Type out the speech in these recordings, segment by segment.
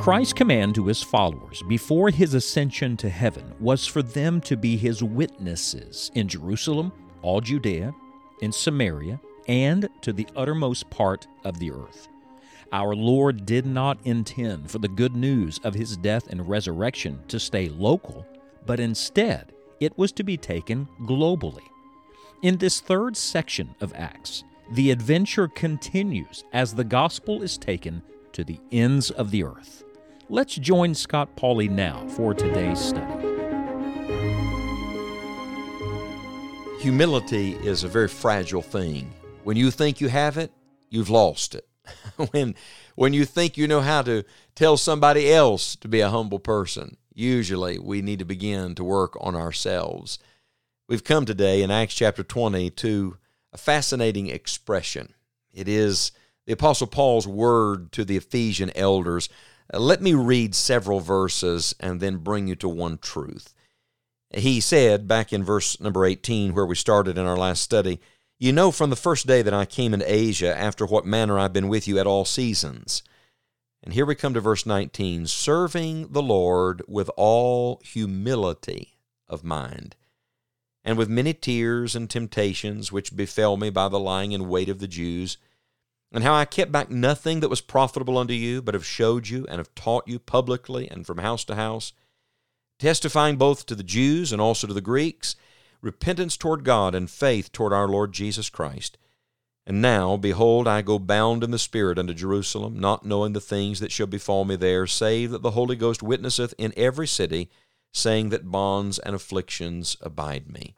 Christ's command to his followers before his ascension to heaven was for them to be his witnesses in Jerusalem, all Judea, in Samaria, and to the uttermost part of the earth. Our Lord did not intend for the good news of his death and resurrection to stay local, but instead it was to be taken globally. In this third section of Acts, the adventure continues as the gospel is taken to the ends of the earth. Let's join Scott Pauley now for today's study. Humility is a very fragile thing. When you think you have it, you've lost it. when when you think you know how to tell somebody else to be a humble person, usually we need to begin to work on ourselves. We've come today in Acts chapter 20 to a fascinating expression. It is the Apostle Paul's word to the Ephesian elders. Uh, let me read several verses and then bring you to one truth. He said back in verse number 18, where we started in our last study, You know from the first day that I came into Asia, after what manner I've been with you at all seasons. And here we come to verse 19 serving the Lord with all humility of mind and with many tears and temptations which befell me by the lying in wait of the Jews, and how I kept back nothing that was profitable unto you, but have showed you and have taught you publicly and from house to house, testifying both to the Jews and also to the Greeks, repentance toward God and faith toward our Lord Jesus Christ. And now, behold, I go bound in the Spirit unto Jerusalem, not knowing the things that shall befall me there, save that the Holy Ghost witnesseth in every city saying that bonds and afflictions abide me.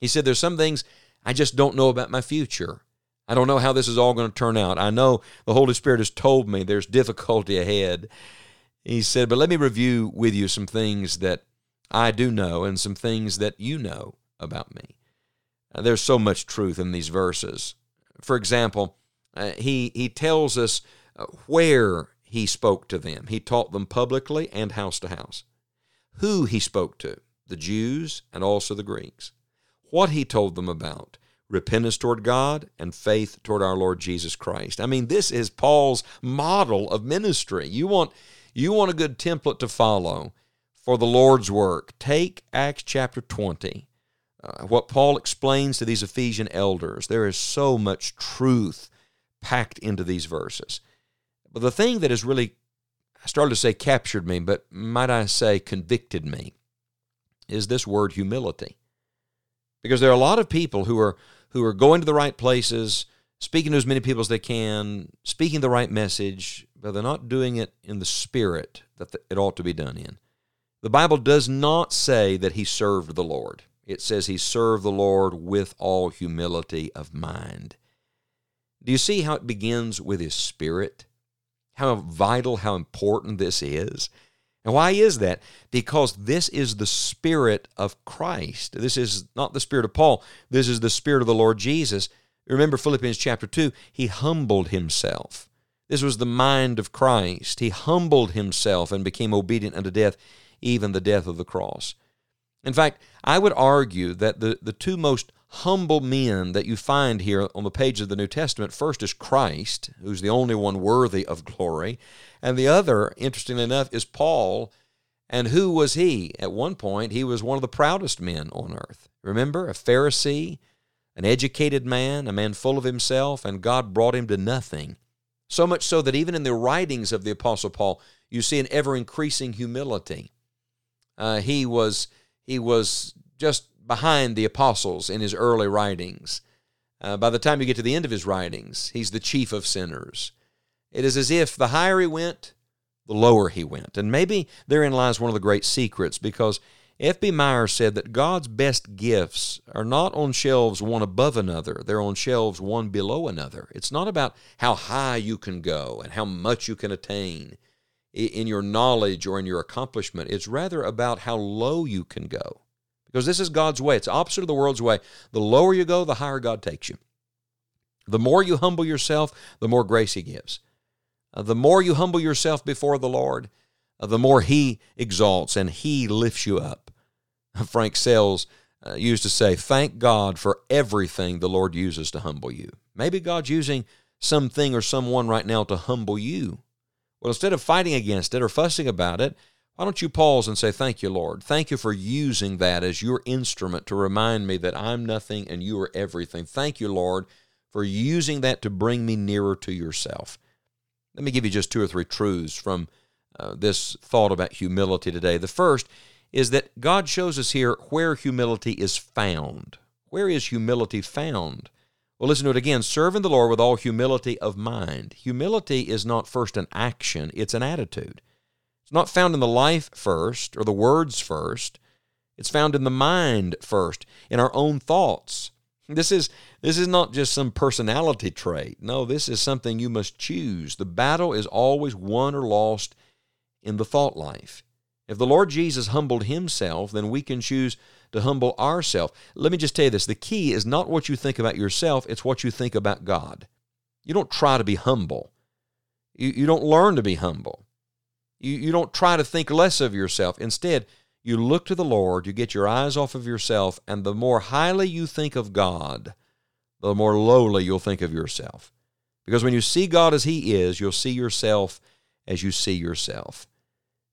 He said, There's some things I just don't know about my future. I don't know how this is all going to turn out. I know the Holy Spirit has told me there's difficulty ahead. He said, But let me review with you some things that I do know and some things that you know about me. Uh, there's so much truth in these verses. For example, uh, he, he tells us uh, where he spoke to them. He taught them publicly and house to house who he spoke to the Jews and also the Greeks, what he told them about repentance toward God and faith toward our Lord Jesus Christ. I mean, this is Paul's model of ministry. You want you want a good template to follow for the Lord's work. Take Acts chapter 20. Uh, what Paul explains to these Ephesian elders, there is so much truth packed into these verses. But the thing that has really I started to say captured me, but might I say convicted me, is this word humility. Because there are a lot of people who are who are going to the right places, speaking to as many people as they can, speaking the right message, but they're not doing it in the spirit that it ought to be done in. The Bible does not say that he served the Lord. It says he served the Lord with all humility of mind. Do you see how it begins with his spirit? how vital, how important this is. And why is that? Because this is the Spirit of Christ. This is not the Spirit of Paul, this is the Spirit of the Lord Jesus. Remember Philippians chapter 2, he humbled himself. This was the mind of Christ. He humbled himself and became obedient unto death, even the death of the cross. In fact, I would argue that the, the two most humble men that you find here on the page of the New Testament first is Christ, who's the only one worthy of glory, and the other, interestingly enough, is Paul. And who was he? At one point, he was one of the proudest men on earth. Remember, a Pharisee, an educated man, a man full of himself, and God brought him to nothing. So much so that even in the writings of the Apostle Paul, you see an ever increasing humility. Uh, he was he was just behind the apostles in his early writings. Uh, by the time you get to the end of his writings, he's the chief of sinners. It is as if the higher he went, the lower he went. And maybe therein lies one of the great secrets because F.B. Meyer said that God's best gifts are not on shelves one above another, they're on shelves one below another. It's not about how high you can go and how much you can attain in your knowledge or in your accomplishment. It's rather about how low you can go because this is God's way. It's opposite of the world's way. The lower you go, the higher God takes you. The more you humble yourself, the more grace He gives. Uh, the more you humble yourself before the Lord, uh, the more He exalts and He lifts you up. Frank Sells uh, used to say, Thank God for everything the Lord uses to humble you. Maybe God's using something or someone right now to humble you. Well, instead of fighting against it or fussing about it, why don't you pause and say, Thank you, Lord. Thank you for using that as your instrument to remind me that I'm nothing and you are everything. Thank you, Lord, for using that to bring me nearer to yourself. Let me give you just two or three truths from uh, this thought about humility today. The first is that God shows us here where humility is found. Where is humility found? Well, listen to it again. Serving the Lord with all humility of mind. Humility is not first an action, it's an attitude. It's not found in the life first or the words first. It's found in the mind first, in our own thoughts. This is this is not just some personality trait. No, this is something you must choose. The battle is always won or lost in the thought life. If the Lord Jesus humbled himself, then we can choose to humble ourselves. Let me just tell you this the key is not what you think about yourself, it's what you think about God. You don't try to be humble, you, you don't learn to be humble. You, you don't try to think less of yourself. Instead, you look to the Lord, you get your eyes off of yourself, and the more highly you think of God, the more lowly you'll think of yourself. Because when you see God as He is, you'll see yourself as you see yourself.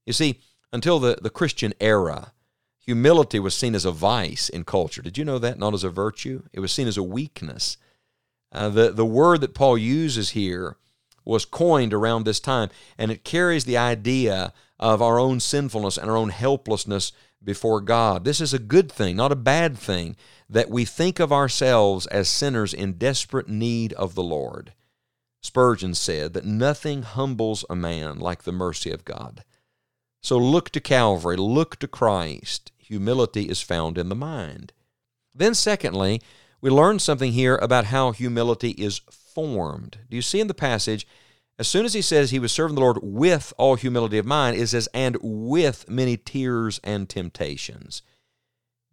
You see, until the, the Christian era, humility was seen as a vice in culture. Did you know that? Not as a virtue. It was seen as a weakness. Uh, the, the word that Paul uses here was coined around this time, and it carries the idea of our own sinfulness and our own helplessness before God. This is a good thing, not a bad thing, that we think of ourselves as sinners in desperate need of the Lord. Spurgeon said that nothing humbles a man like the mercy of God. So look to Calvary, look to Christ. Humility is found in the mind. Then, secondly, we learn something here about how humility is Do you see in the passage, as soon as he says he was serving the Lord with all humility of mind, it says, and with many tears and temptations.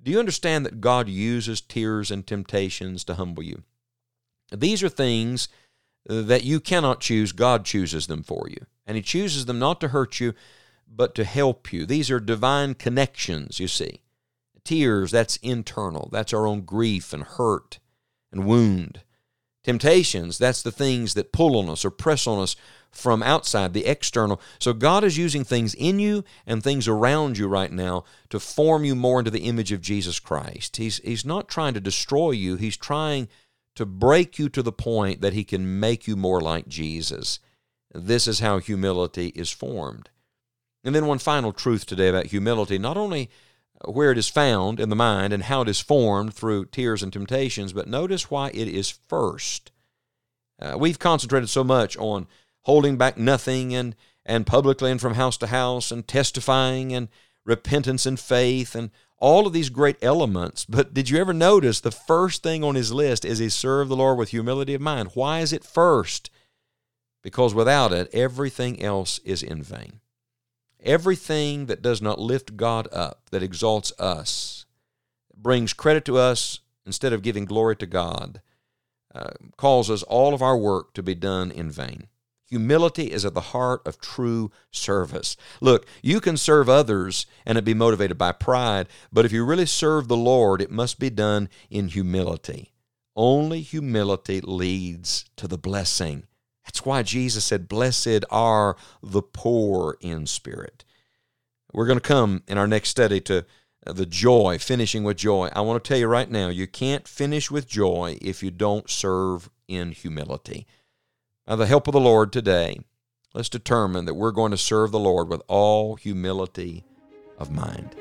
Do you understand that God uses tears and temptations to humble you? These are things that you cannot choose, God chooses them for you. And He chooses them not to hurt you, but to help you. These are divine connections, you see. Tears, that's internal. That's our own grief and hurt and wound. Temptations, that's the things that pull on us or press on us from outside, the external. So God is using things in you and things around you right now to form you more into the image of Jesus Christ. He's, he's not trying to destroy you, He's trying to break you to the point that He can make you more like Jesus. This is how humility is formed. And then one final truth today about humility not only where it is found in the mind and how it is formed through tears and temptations, but notice why it is first. Uh, we've concentrated so much on holding back nothing and, and publicly and from house to house and testifying and repentance and faith and all of these great elements. But did you ever notice the first thing on his list is he served the Lord with humility of mind? Why is it first? Because without it, everything else is in vain. Everything that does not lift God up, that exalts us, brings credit to us instead of giving glory to God, uh, causes all of our work to be done in vain. Humility is at the heart of true service. Look, you can serve others and it be motivated by pride, but if you really serve the Lord, it must be done in humility. Only humility leads to the blessing. That's why Jesus said, Blessed are the poor in spirit. We're going to come in our next study to uh, the joy, finishing with joy. I want to tell you right now, you can't finish with joy if you don't serve in humility. By the help of the Lord today, let's determine that we're going to serve the Lord with all humility of mind.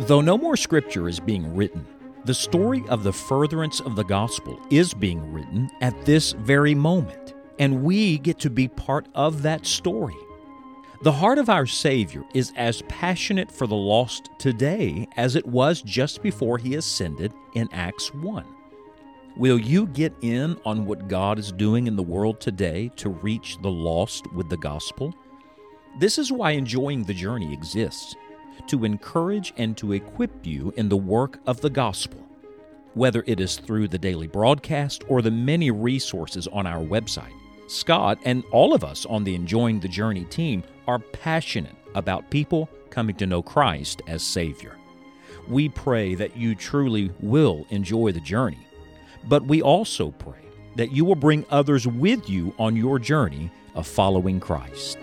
Though no more scripture is being written, the story of the furtherance of the gospel is being written at this very moment, and we get to be part of that story. The heart of our Savior is as passionate for the lost today as it was just before he ascended in Acts 1. Will you get in on what God is doing in the world today to reach the lost with the gospel? This is why enjoying the journey exists to encourage and to equip you in the work of the gospel, whether it is through the daily broadcast or the many resources on our website. Scott and all of us on the Enjoying the Journey team are passionate about people coming to know Christ as Savior. We pray that you truly will enjoy the journey, but we also pray that you will bring others with you on your journey of following Christ.